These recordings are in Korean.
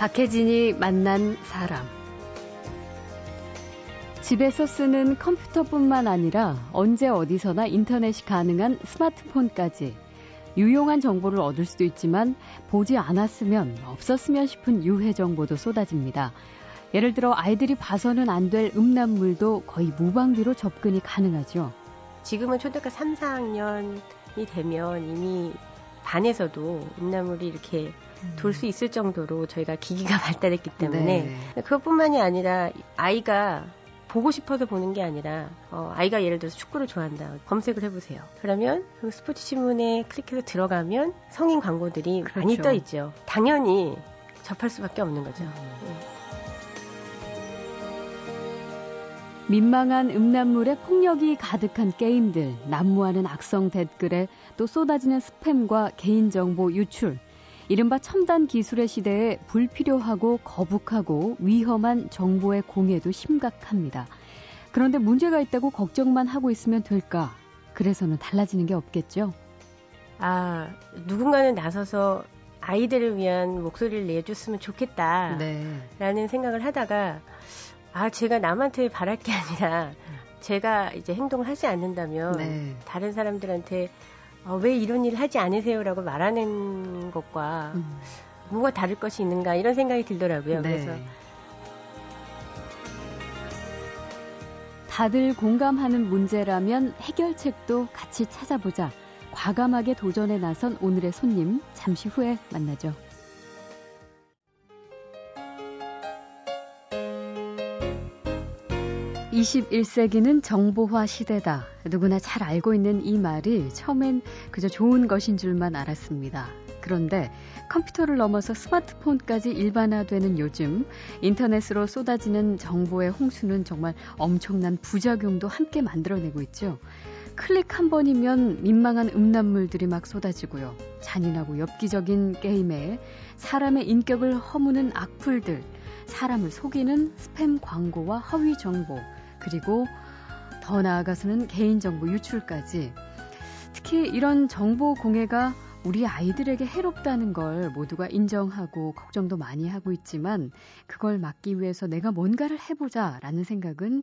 박혜진이 만난 사람. 집에서 쓰는 컴퓨터뿐만 아니라 언제 어디서나 인터넷이 가능한 스마트폰까지 유용한 정보를 얻을 수도 있지만 보지 않았으면 없었으면 싶은 유해 정보도 쏟아집니다. 예를 들어 아이들이 봐서는 안 될 음란물도 거의 무방비로 접근이 가능하죠. 지금은 초등학교 3, 4학년이 되면 이미 반에서도 음란물이 이렇게 돌 수 있을 정도로 저희가 기기가 발달했기 때문에 네. 그것뿐만이 아니라 아이가 보고 싶어서 보는 게 아니라 어, 아이가 예를 들어서 축구를 좋아한다 검색을 해보세요. 그러면 그 스포츠 신문에 클릭해서 들어가면 성인 광고들이 그렇죠. 많이 떠 있죠. 당연히 접할 수밖에 없는 거죠. 음. 네. 민망한 음란물에 폭력이 가득한 게임들, 난무하는 악성 댓글에 또 쏟아지는 스팸과 개인정보 유출. 이른바 첨단 기술의 시대에 불필요하고 거북하고 위험한 정보의 공해도 심각합니다. 그런데 문제가 있다고 걱정만 하고 있으면 될까? 그래서는 달라지는 게 없겠죠? 아, 누군가는 나서서 아이들을 위한 목소리를 내줬으면 좋겠다. 네. 라는 생각을 하다가 아, 제가 남한테 바랄 게 아니라 제가 이제 행동을 하지 않는다면 네. 다른 사람들한테 어, 왜 이런 일을 하지 않으세요라고 말하는 것과 음. 뭐가 다를 것이 있는가 이런 생각이 들더라고요. 네. 그래서 다들 공감하는 문제라면 해결책도 같이 찾아보자. 과감하게 도전에 나선 오늘의 손님 잠시 후에 만나죠. 21세기는 정보화 시대다. 누구나 잘 알고 있는 이 말이 처음엔 그저 좋은 것인 줄만 알았습니다. 그런데 컴퓨터를 넘어서 스마트폰까지 일반화되는 요즘 인터넷으로 쏟아지는 정보의 홍수는 정말 엄청난 부작용도 함께 만들어내고 있죠. 클릭 한 번이면 민망한 음란물들이 막 쏟아지고요. 잔인하고 엽기적인 게임에 사람의 인격을 허무는 악플들, 사람을 속이는 스팸 광고와 허위 정보, 그리고 더 나아가서는 개인정보 유출까지. 특히 이런 정보 공해가 우리 아이들에게 해롭다는 걸 모두가 인정하고 걱정도 많이 하고 있지만 그걸 막기 위해서 내가 뭔가를 해보자라는 생각은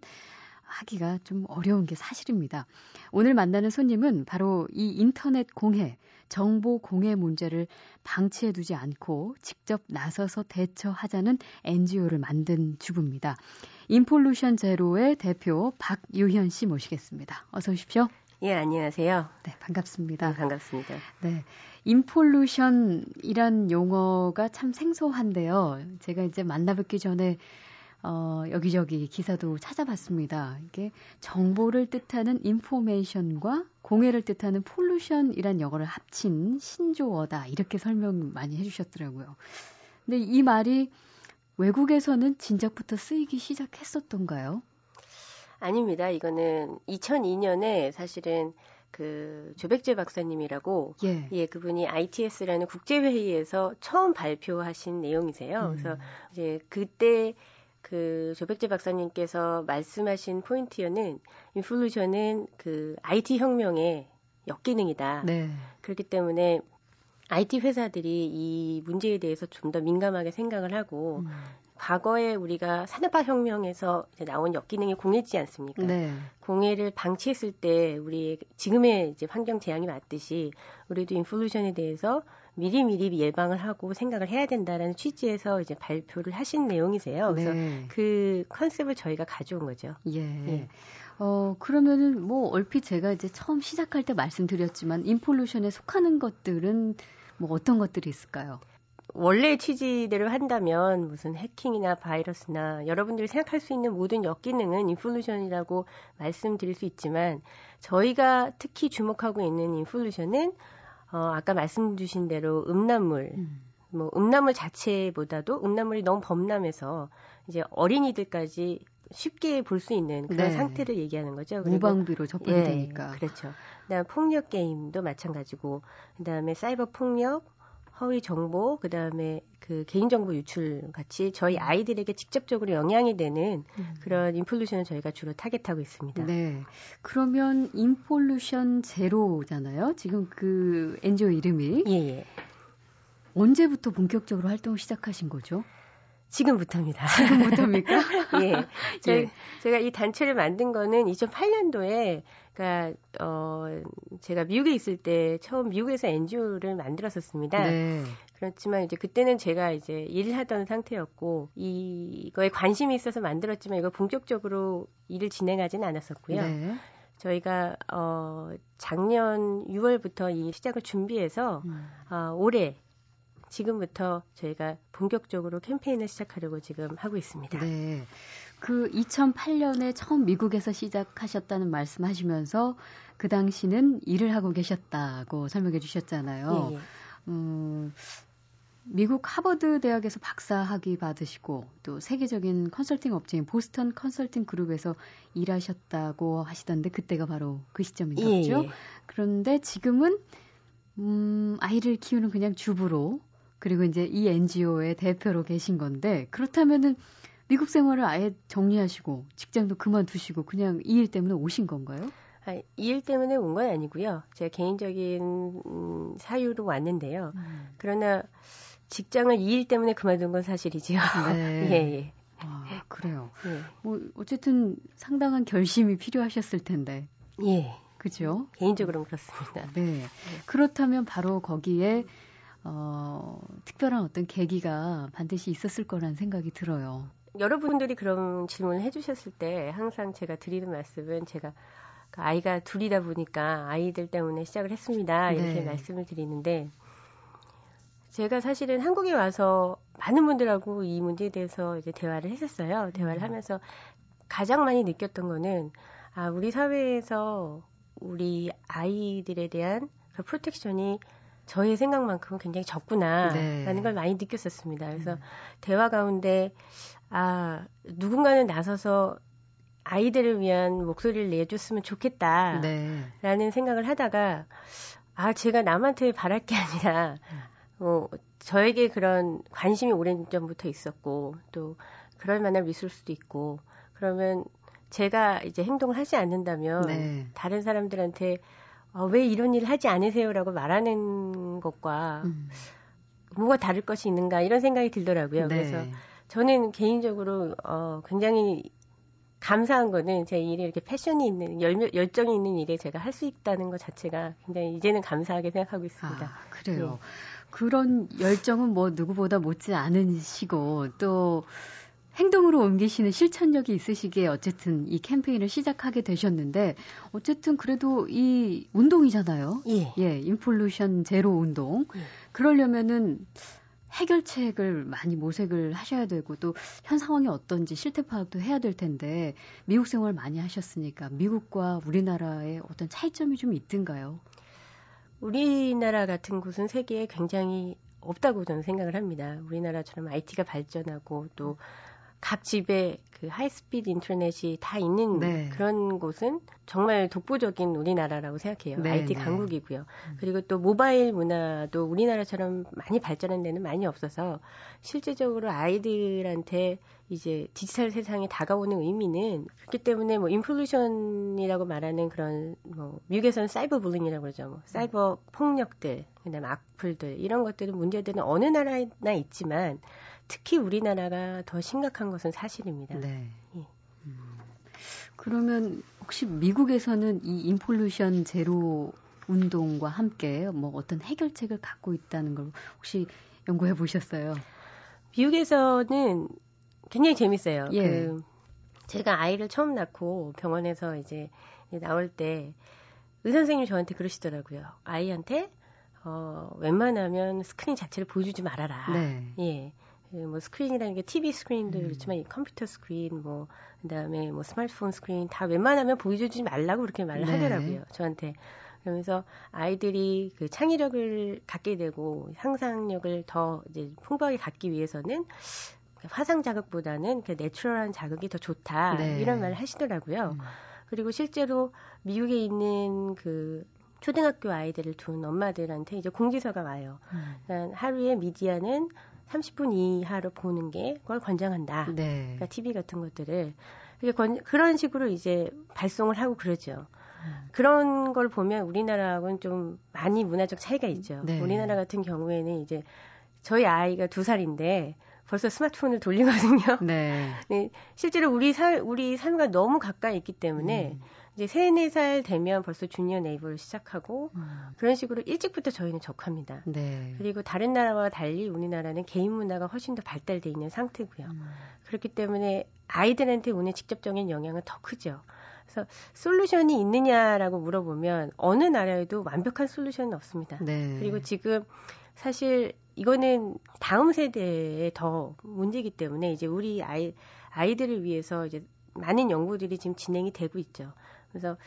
하기가 좀 어려운 게 사실입니다. 오늘 만나는 손님은 바로 이 인터넷 공해, 정보 공해 문제를 방치해 두지 않고 직접 나서서 대처하자는 NGO를 만든 주부입니다. 인폴루션 제로의 대표 박유현 씨 모시겠습니다. 어서 오십시오. 예, 안녕하세요. 네, 반갑습니다. 네, 반갑습니다. 네. 인폴루션이란 용어가 참 생소한데요. 제가 이제 만나뵙기 전에 어, 여기저기 기사도 찾아봤습니다. 이게 정보를 뜻하는 인포메이션과 공해를 뜻하는 폴루션이란 영어를 합친 신조어다. 이렇게 설명 많이 해주셨더라고요. 근데 이 말이 외국에서는 진작부터 쓰이기 시작했었던가요? 아닙니다. 이거는 2002년에 사실은 그 조백재 박사님이라고 예. 예 그분이 ITS라는 국제 회의에서 처음 발표하신 내용이세요. 음. 그래서 이제 그때 그 조백재 박사님께서 말씀하신 포인트는 인플루션은 그 IT 혁명의 역기능이다. 네. 그렇기 때문에 IT 회사들이 이 문제에 대해서 좀 더 민감하게 생각을 하고 음. 과거에 우리가 산업화 혁명에서 이제 나온 역기능이 공해지 않습니까? 네. 공해를 방치했을 때 우리 지금의 이제 환경 재앙이 왔듯이 우리도 인플루션에 대해서 미리미리 예방을 하고 생각을 해야 된다라는 취지에서 이제 발표를 하신 내용이세요. 그래서 네. 그 컨셉을 저희가 가져온 거죠. 예. 예. 어, 그러면은 뭐 얼핏 제가 이제 처음 시작할 때 말씀드렸지만 인폴루션에 속하는 것들은 뭐 어떤 것들이 있을까요? 원래 취지대로 한다면 무슨 해킹이나 바이러스나 여러분들이 생각할 수 있는 모든 역기능은 인플루션이라고 말씀드릴 수 있지만 저희가 특히 주목하고 있는 인플루션은 어, 아까 말씀 주신 대로 음란물, 음. 뭐 음란물 자체보다도 음란물이 너무 범람해서 이제 어린이들까지 쉽게 볼 수 있는 그런 네. 상태를 얘기하는 거죠. 무방비로 접근이 예, 되니까. 그렇죠. 그다음 폭력 게임도 마찬가지고 그다음에 사이버 폭력, 허위 정보, 그 다음에 그 개인정보 유출 같이 저희 아이들에게 직접적으로 영향이 되는 음. 그런 인폴루션을 저희가 주로 타겟하고 있습니다. 네. 그러면 인폴루션 제로잖아요. 지금 그 NGO 이름이. 예, 예. 언제부터 본격적으로 활동을 시작하신 거죠? 지금부터입니다. 지금부터입니까? 예. 제, 예. 제가 이 단체를 만든 거는 2008년도에 그러니까 어 제가 미국에 있을 때 처음 미국에서 NGO를 만들었었습니다. 네. 그렇지만 이제 그때는 제가 이제 일을 하던 상태였고 이거에 관심이 있어서 만들었지만 이거 본격적으로 일을 진행하지는 않았었고요. 네. 저희가 어 작년 6월부터 이 시작을 준비해서 음. 어, 올해 지금부터 저희가 본격적으로 캠페인을 시작하려고 지금 하고 있습니다. 네. 그 2008년에 처음 미국에서 시작하셨다는 말씀하시면서 그 당시는 일을 하고 계셨다고 설명해 주셨잖아요. 예, 예. 음, 미국 하버드 대학에서 박사 학위 받으시고 또 세계적인 컨설팅 업체인 보스턴 컨설팅 그룹에서 일하셨다고 하시던데 그때가 바로 그 시점인 거죠. 예, 예. 그런데 지금은 음, 아이를 키우는 그냥 주부로 그리고 이제 이 NGO의 대표로 계신 건데 그렇다면은 미국 생활을 아예 정리하시고 직장도 그만두시고 그냥 이 일 때문에 오신 건가요? 아, 이일 때문에 온 건 아니고요. 제가 개인적인 음, 사유로 왔는데요. 음. 그러나 직장을 이 일 때문에 그만둔 건 사실이지요. 네. 예, 예. 아, 그래요. 예. 뭐 어쨌든 상당한 결심이 필요하셨을 텐데. 예. 그죠? 개인적으로는 그렇습니다. 네. 네. 그렇다면 바로 거기에 어, 특별한 어떤 계기가 반드시 있었을 거라는 생각이 들어요. 여러분들이 그런 질문을 해주셨을 때 항상 제가 드리는 말씀은 제가 그 아이가 둘이다 보니까 아이들 때문에 시작을 했습니다. 이렇게 네. 말씀을 드리는데 제가 사실은 한국에 와서 많은 분들하고 이 문제에 대해서 이제 대화를 했었어요. 대화를 음. 하면서 가장 많이 느꼈던 거는 아, 우리 사회에서 우리 아이들에 대한 그 프로텍션이 저의 생각만큼은 굉장히 적구나라는 네. 걸 많이 느꼈었습니다. 그래서 음. 대화 가운데 아 누군가는 나서서 아이들을 위한 목소리를 내줬으면 좋겠다라는 네. 생각을 하다가 아 제가 남한테 바랄 게 아니라 어, 저에게 그런 관심이 오랜 전부터 있었고 또 그럴 만한 미술 수도 있고 그러면 제가 이제 행동을 하지 않는다면 네. 다른 사람들한테 어, 왜 이런 일을 하지 않으세요라고 말하는 것과 음. 뭐가 다를 것이 있는가 이런 생각이 들더라고요. 네. 그래서 저는 개인적으로 어, 굉장히 감사한 거는 제 일에 이렇게 패션이 있는 열, 열정이 있는 일에 제가 할 수 있다는 것 자체가 굉장히 이제는 감사하게 생각하고 있습니다. 아, 그래요. 네. 그런 열정은 뭐 누구보다 못지 않으시고 또 행동으로 옮기시는 실천력이 있으시기에 어쨌든 이 캠페인을 시작하게 되셨는데 어쨌든 그래도 이 운동이잖아요. 예. 예, 인폴루션 제로 운동. 예. 그러려면은 해결책을 많이 모색을 하셔야 되고 또 현 상황이 어떤지 실태 파악도 해야 될 텐데 미국 생활 많이 하셨으니까 미국과 우리나라의 어떤 차이점이 좀 있든가요? 우리나라 같은 곳은 세계에 굉장히 없다고 저는 생각을 합니다. 우리나라처럼 IT가 발전하고 또 각 집에 그 하이스피드 인터넷이 다 있는 네. 그런 곳은 정말 독보적인 우리나라라고 생각해요. 네, IT 네. 강국이고요. 음. 그리고 또 모바일 문화도 우리나라처럼 많이 발전한 데는 많이 없어서 실제적으로 아이들한테 이제 디지털 세상에 다가오는 의미는 그렇기 때문에 뭐 infollution이라고 말하는 그런 뭐 미국에서는 cyber bullying이라고 그러죠. 뭐 사이버 폭력들, 그다음에 악플들 이런 것들은 문제들은 어느 나라나 있지만 특히 우리나라가 더 심각한 것은 사실입니다. 네. 예. 음. 그러면 혹시 미국에서는 이 인폴루션 제로 운동과 함께 뭐 어떤 해결책을 갖고 있다는 걸 혹시 연구해 보셨어요? 미국에서는 굉장히 재밌어요. 예. 그 제가 아이를 처음 낳고 병원에서 이제 나올 때 의사 선생님이 저한테 그러시더라고요. 아이한테 어 웬만하면 스크린 자체를 보여주지 말아라. 네. 예. 뭐 스크린이라는 게 TV 스크린도 음. 그렇지만 이 컴퓨터 스크린 뭐 그다음에 뭐 스마트폰 스크린 다 웬만하면 보여주지 말라고 그렇게 말을 네. 하더라고요. 저한테. 그러면서 아이들이 그 창의력을 갖게 되고 상상력을 더 이제 풍부하게 갖기 위해서는 화상 자극보다는 그 내추럴한 자극이 더 좋다 네. 이런 말을 하시더라고요. 음. 그리고 실제로 미국에 있는 그 초등학교 아이들을 둔 엄마들한테 이제 공지서가 와요. 음. 그러니까 하루에 미디어는 30분 이하로 보는 게 그걸 권장한다. 네. 그러니까 TV 같은 것들을 권, 그런 식으로 이제 발송을 하고 그러죠. 음. 그런 걸 보면 우리나라하고는 좀 많이 문화적 차이가 있죠. 네. 우리나라 같은 경우에는 이제 저희 아이가 두 살인데 벌써 스마트폰을 돌리거든요. 네. 네 실제로 우리 살 우리 삶과 너무 가까이 있기 때문에 음. 이제 3, 4살 되면 벌써 주니어 네이버를 시작하고 음. 그런 식으로 일찍부터 저희는 접합니다. 네. 그리고 다른 나라와 달리 우리나라는 개인 문화가 훨씬 더 발달돼 있는 상태고요. 음. 그렇기 때문에 아이들한테 오는 직접적인 영향은 더 크죠. 그래서 솔루션이 있느냐라고 물어보면 어느 나라에도 완벽한 솔루션은 없습니다. 네. 그리고 지금 사실 이거는 다음 세대에 더 문제이기 때문에 이제 우리 아이 아이들을 위해서 이제 많은 연구들이 지금 진행이 되고 있죠. 그래서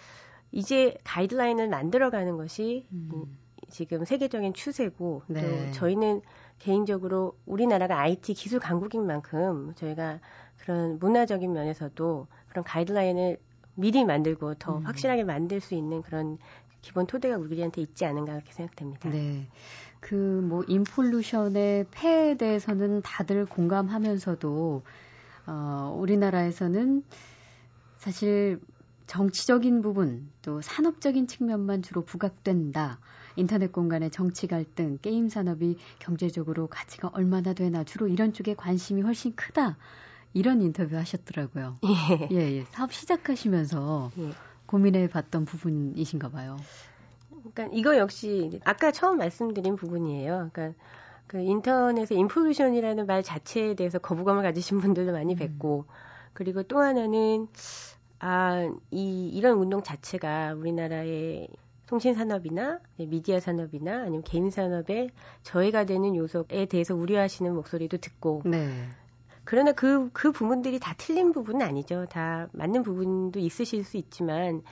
이제 가이드라인을 만들어가는 것이 음. 지금 세계적인 추세고 네. 또 저희는 개인적으로 우리나라가 IT 기술 강국인 만큼 저희가 그런 문화적인 면에서도 그런 가이드라인을 미리 만들고 더 음. 확실하게 만들 수 있는 그런 기본 토대가 우리한테 있지 않은가 그렇게 생각됩니다. 네. 그 뭐 인폴루션의 폐에 대해서는 다들 공감하면서도 어 우리나라에서는 사실 정치적인 부분 또 산업적인 측면만 주로 부각된다. 인터넷 공간의 정치 갈등, 게임 산업이 경제적으로 가치가 얼마나 되나 주로 이런 쪽에 관심이 훨씬 크다. 이런 인터뷰 하셨더라고요. 예, 예, 예. 사업 시작하시면서 예. 고민해 봤던 부분이신가 봐요. 그러니까 이거 역시 아까 처음 말씀드린 부분이에요. 그러니까 그 인터넷의 인포메이션이라는 말 자체에 대해서 거부감을 가지신 분들도 많이 음. 뵙고 음. 그리고 또 하나는 아, 이, 이런 운동 자체가 우리나라의 통신 산업이나 미디어 산업이나 아니면 개인 산업에 저해가 되는 요소에 대해서 우려하시는 목소리도 듣고 네. 그러나 그, 그 부분들이 다 틀린 부분은 아니죠. 다 맞는 부분도 있으실 수 있지만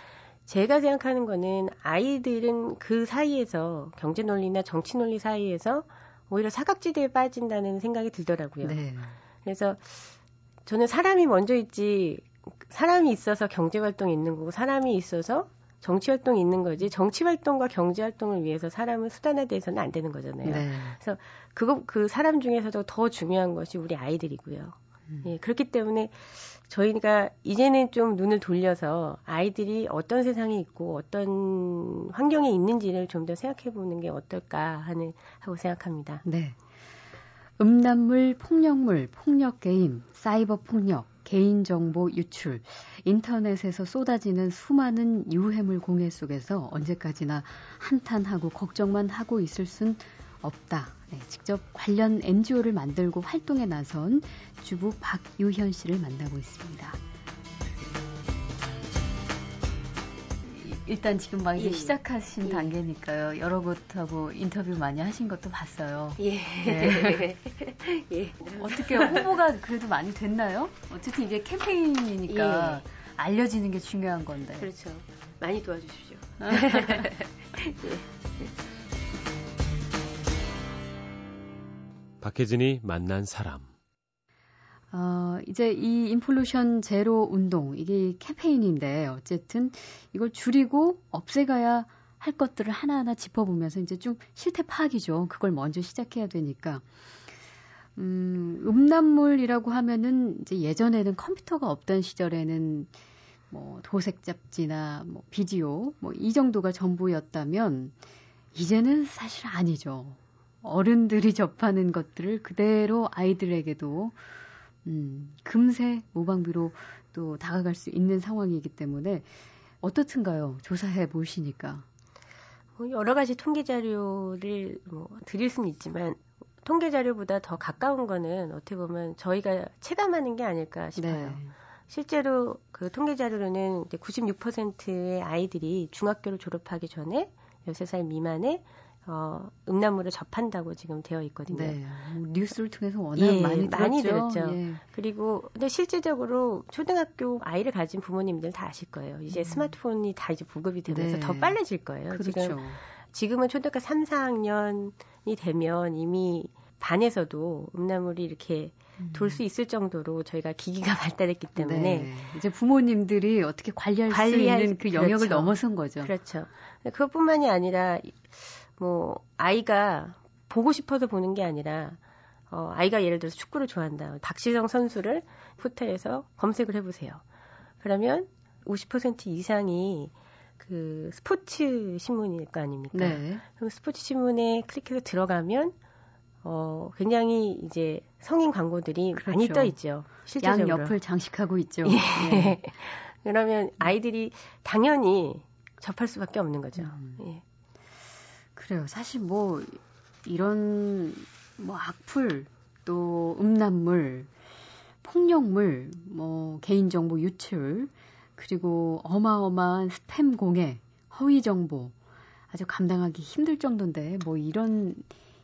제가 생각하는 거는 아이들은 그 사이에서 경제 논리나 정치 논리 사이에서 오히려 사각지대에 빠진다는 생각이 들더라고요. 네. 그래서 저는 사람이 먼저 있지 사람이 있어서 경제 활동이 있는 거고 사람이 있어서 정치 활동이 있는 거지 정치 활동과 경제 활동을 위해서 사람은 수단화돼서는 안 되는 거잖아요. 네. 그래서 그거 그 사람 중에서도 더 중요한 것이 우리 아이들이고요. 음. 예, 그렇기 때문에 저희가 이제는 좀 눈을 돌려서 아이들이 어떤 세상에 있고 어떤 환경에 있는지를 좀 더 생각해 보는 게 어떨까 하는 하고 생각합니다. 네. 음란물, 폭력물, 폭력 게임, 사이버 폭력, 개인정보 유출, 인터넷에서 쏟아지는 수많은 유해물 공해 속에서 언제까지나 한탄하고 걱정만 하고 있을 순 없다. 네, 직접 관련 NGO를 만들고 활동에 나선 주부 박유현 씨를 만나고 있습니다. 일단 지금 막 이제 예. 시작하신 예. 단계니까요. 여러 곳하고 인터뷰 많이 하신 것도 봤어요. 예. 네. 예. 어떻게 홍보가 그래도 많이 됐나요? 어쨌든 이게 캠페인이니까 예. 알려지는 게 중요한 건데. 그렇죠. 많이 도와주십시오. 예. 박혜진이 만난 사람. 어, 이제 이 인플루션 제로 운동, 이게 캠페인인데, 어쨌든 이걸 줄이고 없애가야 할 것들을 하나하나 짚어보면서 이제 좀 실태 파악이죠. 그걸 먼저 시작해야 되니까. 음, 음란물이라고 하면은 이제 예전에는 컴퓨터가 없던 시절에는 뭐 도색 잡지나 뭐 비디오 뭐 이 정도가 전부였다면 이제는 사실 아니죠. 어른들이 접하는 것들을 그대로 아이들에게도 음, 금세 모방비로 또 다가갈 수 있는 상황이기 때문에 어떻든가요? 조사해 보시니까. 뭐 여러 가지 통계 자료를 뭐 드릴 수는 있지만 통계 자료보다 더 가까운 거는 어떻게 보면 저희가 체감하는 게 아닐까 싶어요. 네. 실제로 그 통계 자료로는 이제 96%의 아이들이 중학교를 졸업하기 전에 13살 미만의 어, 음란물을 접한다고 지금 되어 있거든요. 네. 뭐 뉴스를 통해서 워낙 예, 많이 들었죠. 많이 들었죠. 예. 그리고 근데 실질적으로 초등학교 아이를 가진 부모님들 다 아실 거예요. 이제 음. 스마트폰이 다 이제 보급이 되면서 네. 더 빨라질 거예요. 그렇죠. 지금 지금은 초등학교 3, 4학년이 되면 이미 반에서도 음란물이 이렇게 음. 돌수 있을 정도로 저희가 기기가 발달했기 때문에 네. 이제 부모님들이 어떻게 관리할, 관리할 수 있는 그 영역을 그렇죠. 넘어선 거죠. 그렇죠. 그것뿐만이 아니라 뭐 아이가 보고 싶어서 보는 게 아니라 어, 아이가 예를 들어서 축구를 좋아한다. 박시성 선수를 포털에서 검색을 해보세요. 그러면 50% 이상이 그 스포츠 신문일 거 아닙니까? 네. 그럼 스포츠 신문에 클릭해서 들어가면 어, 굉장히 이제 성인 광고들이 그렇죠. 많이 떠 있죠. 실제적으로. 양 옆을 장식하고 있죠. 예. 예. 그러면 아이들이 당연히 접할 수밖에 없는 거죠. 음. 예. 그래요. 사실 뭐 이런 뭐 악플 또 음란물, 폭력물, 뭐 개인정보 유출 그리고 어마어마한 스팸 공해, 허위 정보 아주 감당하기 힘들 정도인데 뭐 이런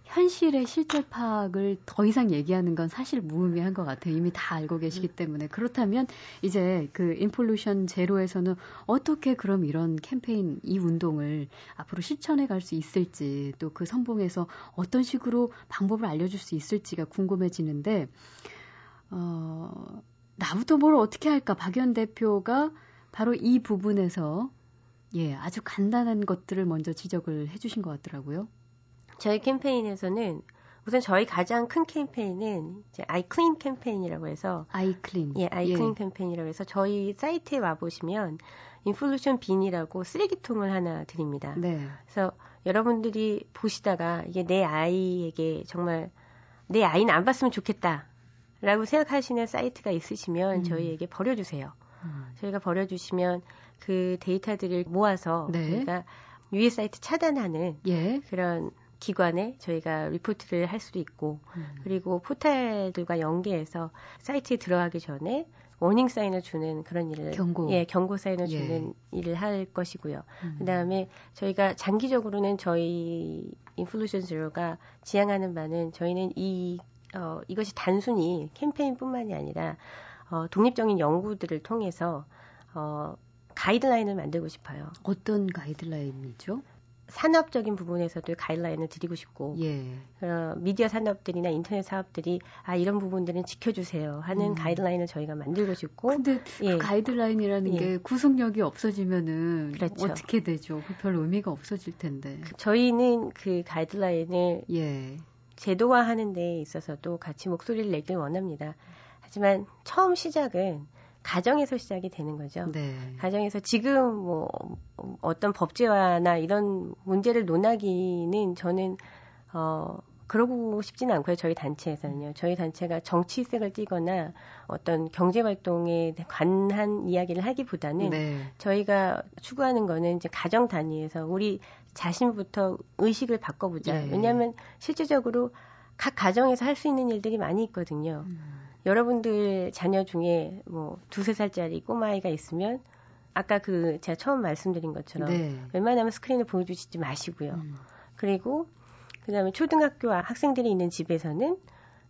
현실의 실제 파악을 더 이상 얘기하는 건 사실 무의미한 것 같아요. 이미 다 알고 계시기 음. 때문에. 그렇다면 이제 그 인폴루션 제로에서는 어떻게 그럼 이런 캠페인, 이 운동을 앞으로 실천해 갈 수 있을지 또 그 선봉에서 어떤 식으로 방법을 알려줄 수 있을지가 궁금해지는데, 어, 나부터 뭘 어떻게 할까? 박연 대표가 바로 이 부분에서 예, 아주 간단한 것들을 먼저 지적을 해주신 것 같더라고요. 저희 캠페인에서는 우선 저희 가장 큰 캠페인은 이제 아이클린 캠페인이라고 해서 아이클린 예, 아이클린 예. 캠페인이라고 해서 저희 사이트에 와 보시면 인플루션 빈이라고 쓰레기통을 하나 드립니다. 네. 그래서 여러분들이 보시다가 이게 내 아이에게 정말 내 아이는 안 봤으면 좋겠다라고 생각하시는 사이트가 있으시면 음. 저희에게 버려주세요. 음. 저희가 버려주시면 그 데이터들을 모아서 네. 저희가 유해 사이트 차단하는 예. 그런 기관에 저희가 리포트를 할 수도 있고 음. 그리고 포탈들과 연계해서 사이트에 들어가기 전에 warning sign을 주는 그런 일을 경고 예 경고 사인을 예. 주는 일을 할 것이고요. 음. 그다음에 저희가 장기적으로는 저희 인플루션 제로가 지향하는 바는 저희는 이 어, 이것이 단순히 캠페인뿐만이 아니라 어, 독립적인 연구들을 통해서 어, 가이드라인을 만들고 싶어요. 어떤 가이드라인이죠? 산업적인 부분에서도 가이드라인을 드리고 싶고 예. 어, 미디어 산업들이나 인터넷 사업들이 아 이런 부분들은 지켜주세요 하는 음. 가이드라인을 저희가 만들고 싶고 근데 그 예. 그 가이드라인이라는 예. 게 구속력이 없어지면은 그렇죠. 어떻게 되죠? 그별 의미가 없어질 텐데 그, 저희는 그 가이드라인을 예. 제도화하는 데 있어서도 같이 목소리를 내길 원합니다. 하지만 처음 시작은 가정에서 시작이 되는 거죠. 네. 가정에서 지금 뭐 어떤 법제화나 이런 문제를 논하기는 저는 어 그러고 싶지는 않고요. 저희 단체에서는요. 저희 단체가 정치색을 띠거나 어떤 경제 활동에 관한 이야기를 하기보다는 네. 저희가 추구하는 거는 이제 가정 단위에서 우리 자신부터 의식을 바꿔보자. 네. 왜냐하면 실질적으로 각 가정에서 할 수 있는 일들이 많이 있거든요. 음. 여러분들 자녀 중에 뭐 두세 살짜리 꼬마아이가 있으면 아까 그 제가 처음 말씀드린 것처럼 네. 웬만하면 스크린을 보여주시지 마시고요. 음. 그리고 그다음에 초등학교 학생들이 있는 집에서는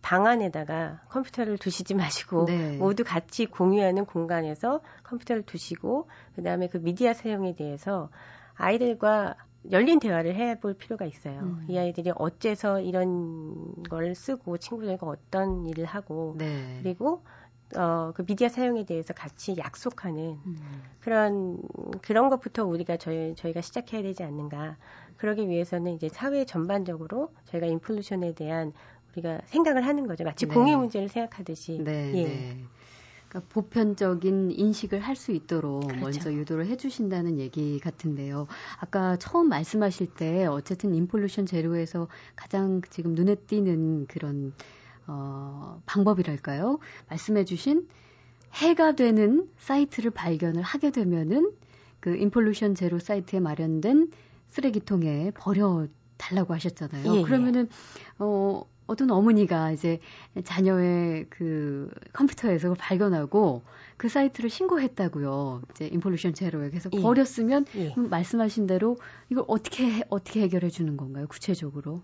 방 안에다가 컴퓨터를 두시지 마시고 네. 모두 같이 공유하는 공간에서 컴퓨터를 두시고 그다음에 그 미디어 사용에 대해서 아이들과 열린 대화를 해볼 필요가 있어요. 음. 이 아이들이 어째서 이런 걸 쓰고 친구들과 어떤 일을 하고 네. 그리고 어, 그 미디어 사용에 대해서 같이 약속하는 음. 그런 그런 것부터 우리가 저희 저희가 시작해야 되지 않는가. 그러기 위해서는 이제 사회 전반적으로 저희가 인플루션에 대한 우리가 생각을 하는 거죠. 마치 네. 공의 문제를 생각하듯이. 네, 예. 네. 그러니까 보편적인 인식을 할 수 있도록 그렇죠. 먼저 유도를 해주신다는 얘기 같은데요. 아까 처음 말씀하실 때 어쨌든 인폴루션 제로에서 가장 지금 눈에 띄는 그런 어, 방법이랄까요? 말씀해주신 해가 되는 사이트를 발견을 하게 되면은 그 인폴루션 제로 사이트에 마련된 쓰레기통에 버려 달라고 하셨잖아요. 예, 예. 그러면은 어 어떤 어머니가 이제 자녀의 그 컴퓨터에서 그걸 발견하고 그 사이트를 신고했다고요. 이제 인폴루션 제로에 그래서 예. 버렸으면 예. 말씀하신 대로 이걸 어떻게 어떻게 해결해 주는 건가요? 구체적으로?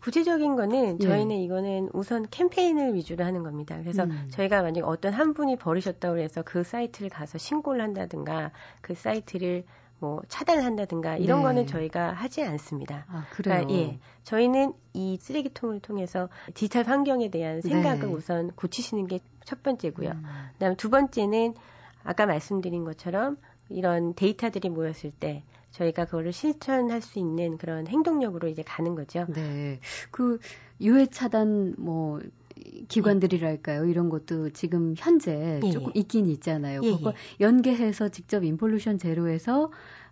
구체적인 거는 예. 저희는 예. 이거는 우선 캠페인을 위주로 하는 겁니다. 그래서 음. 저희가 만약 어떤 한 분이 버리셨다고 해서 그 사이트를 가서 신고를 한다든가 그 사이트를 뭐 차단한다든가 이런 네. 거는 저희가 하지 않습니다. 아, 그래요? 그러니까, 예. 저희는 이 쓰레기통을 통해서 디지털 환경에 대한 생각을 네. 우선 고치시는 게 첫 번째고요. 음. 그다음에 두 번째는 아까 말씀드린 것처럼 이런 데이터들이 모였을 때 저희가 그거를 실천할 수 있는 그런 행동력으로 이제 가는 거죠. 네. 그 유해 차단 뭐 기관들이랄까요? 이런 것도 지금 현재 예. 조금 있긴 있잖아요. 예. 그거 예. 연계해서 직접 인폴루션 제로에서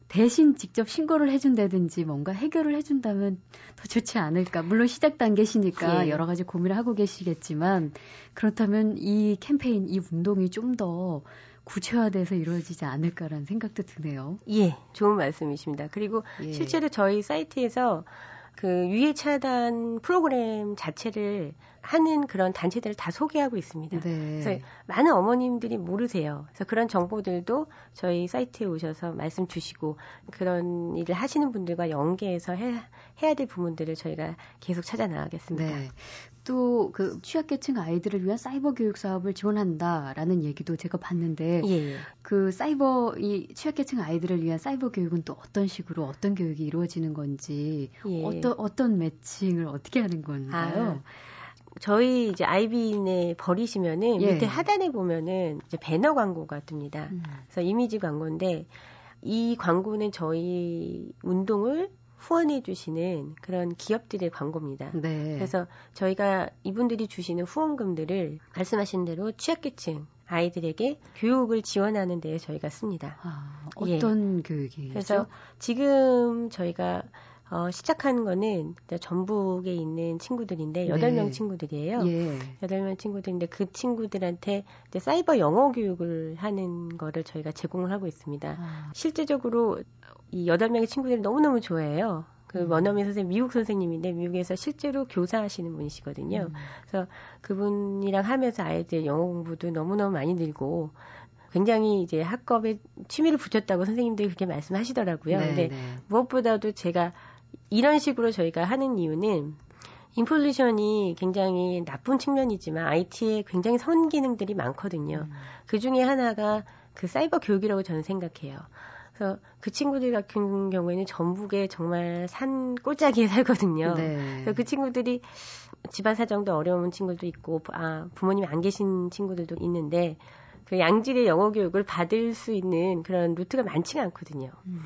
대신 직접 신고를 해준다든지 뭔가 해결을 해준다면 더 좋지 않을까. 물론 시작 단계시니까 예. 여러 가지 고민을 하고 계시겠지만 그렇다면 이 캠페인, 이 운동이 좀 더 구체화돼서 이루어지지 않을까라는 생각도 드네요. 예, 좋은 말씀이십니다. 그리고 예. 실제로 저희 사이트에서 그 유해 차단 프로그램 자체를 하는 그런 단체들을 다 소개하고 있습니다. 네. 그래서 많은 어머님들이 모르세요. 그래서 그런 정보들도 저희 사이트에 오셔서 말씀 주시고 그런 일을 하시는 분들과 연계해서 해, 해야 될 부분들을 저희가 계속 찾아 나가겠습니다. 네. 또 그 취약계층 아이들을 위한 사이버 교육 사업을 지원한다라는 얘기도 제가 봤는데 예, 예. 그 사이버 이 취약계층 아이들을 위한 사이버 교육은 또 어떤 식으로 어떤 교육이 이루어지는 건지 예. 어떤 어떤 매칭을 어떻게 하는 건가요? 아. 저희 이제 아이비인에 버리시면은 예. 밑에 하단에 보면은 이제 배너 광고가 뜹니다. 음. 그래서 이미지 광고인데 이 광고는 저희 운동을 후원해 주시는 그런 기업들의 광고입니다. 네. 그래서 저희가 이분들이 주시는 후원금들을 말씀하신 대로 취약계층 아이들에게 교육을 지원하는 데에 저희가 씁니다. 아, 어떤 예. 교육이죠? 그래서 지금 저희가 어, 시작한 거는 전북에 있는 친구들인데 여덟 네. 명 친구들이에요. 예. 여덟 명 친구들인데 그 친구들한테 이제 사이버 영어 교육을 하는 거를 저희가 제공을 하고 있습니다. 아. 실제적으로 이 여덟 명의 친구들이 너무너무 좋아해요. 그 음. 원어민 선생님 미국 선생님인데 미국에서 실제로 교사하시는 분이시거든요. 음. 그래서 그분이랑 하면서 아이들 영어 공부도 너무너무 많이 늘고 굉장히 이제 학급에 취미를 붙였다고 선생님들이 그렇게 말씀하시더라고요. 네, 근데 네. 무엇보다도 제가 이런 식으로 저희가 하는 이유는 인폴루션이 굉장히 나쁜 측면이지만 IT에 굉장히 선 기능들이 많거든요. 음. 그 중에 하나가 그 사이버 교육이라고 저는 생각해요. 그래서 그 친구들 같은 경우에는 전북에 정말 산 꼴짜기에 살거든요. 네. 그래서 그 친구들이 집안 사정도 어려운 친구도 있고, 아, 부모님이 안 계신 친구들도 있는데, 그 양질의 영어 교육을 받을 수 있는 그런 루트가 많지가 않거든요. 음.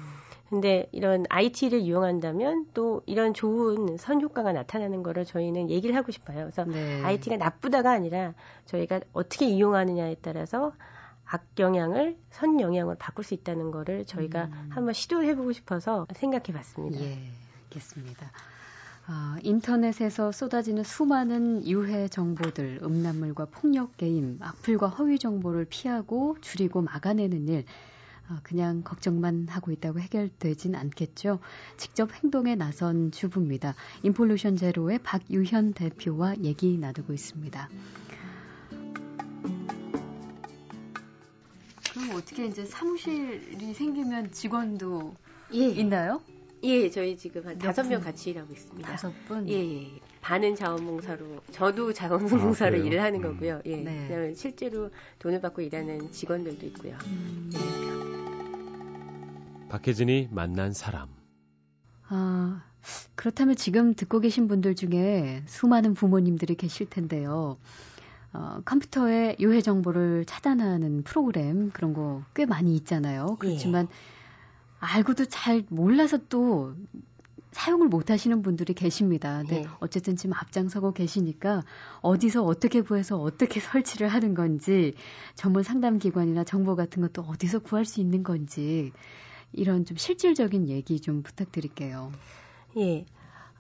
근데 이런 IT를 이용한다면 또 이런 좋은 선효과가 나타나는 거를 저희는 얘기를 하고 싶어요. 그래서 네. IT가 나쁘다가 아니라 저희가 어떻게 이용하느냐에 따라서 악영향을 선영향으로 바꿀 수 있다는 거를 저희가 음. 한번 시도해 보고 싶어서 생각해 봤습니다. 예, 알겠습니다. 아, 인터넷에서 쏟아지는 수많은 유해 정보들, 음란물과 폭력 게임, 악플과 허위 정보를 피하고 줄이고 막아내는 일, 아, 그냥 걱정만 하고 있다고 해결되진 않겠죠. 직접 행동에 나선 주부입니다. 인폴루션 제로의 박유현 대표와 얘기 나누고 있습니다. 그럼 어떻게 이제 사무실이 생기면 직원도 예. 있나요? 예, 저희 지금 한 다섯 명 같이 일하고 있습니다. 다섯 분? 예, 예. 반은 자원봉사로, 저도 자원봉사로 아, 일을 하는 거고요. 예. 네. 실제로 돈을 받고 일하는 직원들도 있고요. 음. 예. 박혜진이 만난 사람. 아, 그렇다면 지금 듣고 계신 분들 중에 수많은 부모님들이 계실 텐데요. 어, 컴퓨터에 유해 정보를 차단하는 프로그램 그런 거 꽤 많이 있잖아요. 그렇지만 예. 알고도 잘 몰라서 또 사용을 못 하시는 분들이 계십니다. 근데 예. 어쨌든 지금 앞장서고 계시니까 어디서 어떻게 구해서 어떻게 설치를 하는 건지 전문 상담 기관이나 정보 같은 것도 어디서 구할 수 있는 건지 이런 좀 실질적인 얘기 좀 부탁드릴게요. 예.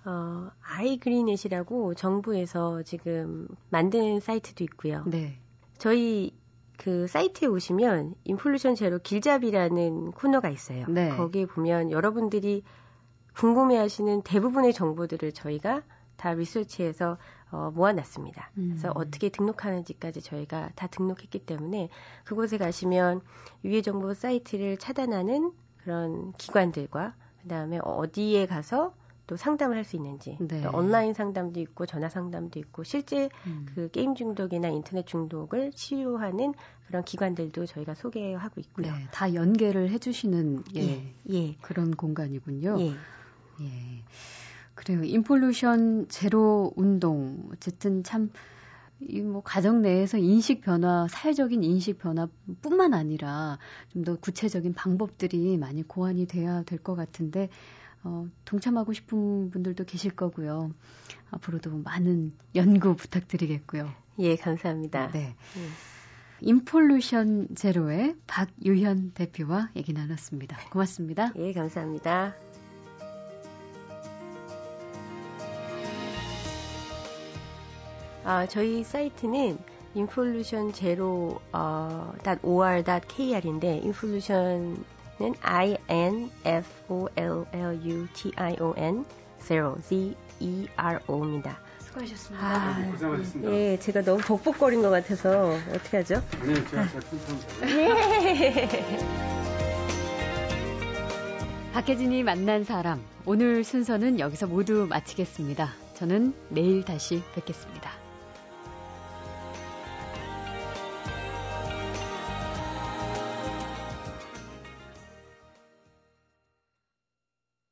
어, 아이그리넷이라고 정부에서 지금 만든 사이트도 있고요. 네. 저희 그 사이트에 오시면 인플루션 제로 길잡이라는 코너가 있어요. 네. 거기에 보면 여러분들이 궁금해하시는 대부분의 정보들을 저희가 다 리서치해서 어, 모아놨습니다. 음. 그래서 어떻게 등록하는지까지 저희가 다 등록했기 때문에 그곳에 가시면 유해 정보 사이트를 차단하는 그런 기관들과 그다음에 어디에 가서 또 상담을 할 수 있는지 네. 온라인 상담도 있고 전화 상담도 있고 실제 음. 그 게임 중독이나 인터넷 중독을 치료하는 그런 기관들도 저희가 소개하고 있고요. 네, 다 연계를 해주시는 예, 예, 예. 그런 공간이군요. 예. 예. 그래요. 인폴루션 제로 운동 어쨌든 참 이 뭐 가정 내에서 인식 변화, 사회적인 인식 변화뿐만 아니라 좀 더 구체적인 방법들이 많이 고안이 돼야 될 것 같은데 어, 동참하고 싶은 분들도 계실 거고요. 앞으로도 많은 연구 부탁드리겠고요. 예, 감사합니다. 네. 예. 인폴루션 제로의 박유현 대표와 얘기 나눴습니다. 고맙습니다. 예, 감사합니다. 아, 저희 사이트는 인폴루션 제로 어, .or.kr인데 인폴루션은 i n f o l l u t i o n zero z e r o입니다. 수고하셨습니다. 아, 네, 고생하셨습니다. 예, 제가 너무 복복거린 것 같아서 어떻게 하죠? 아니요, 제가 잘. 예. 박혜진이 만난 사람 오늘 순서는 여기서 모두 마치겠습니다. 저는 내일 다시 뵙겠습니다.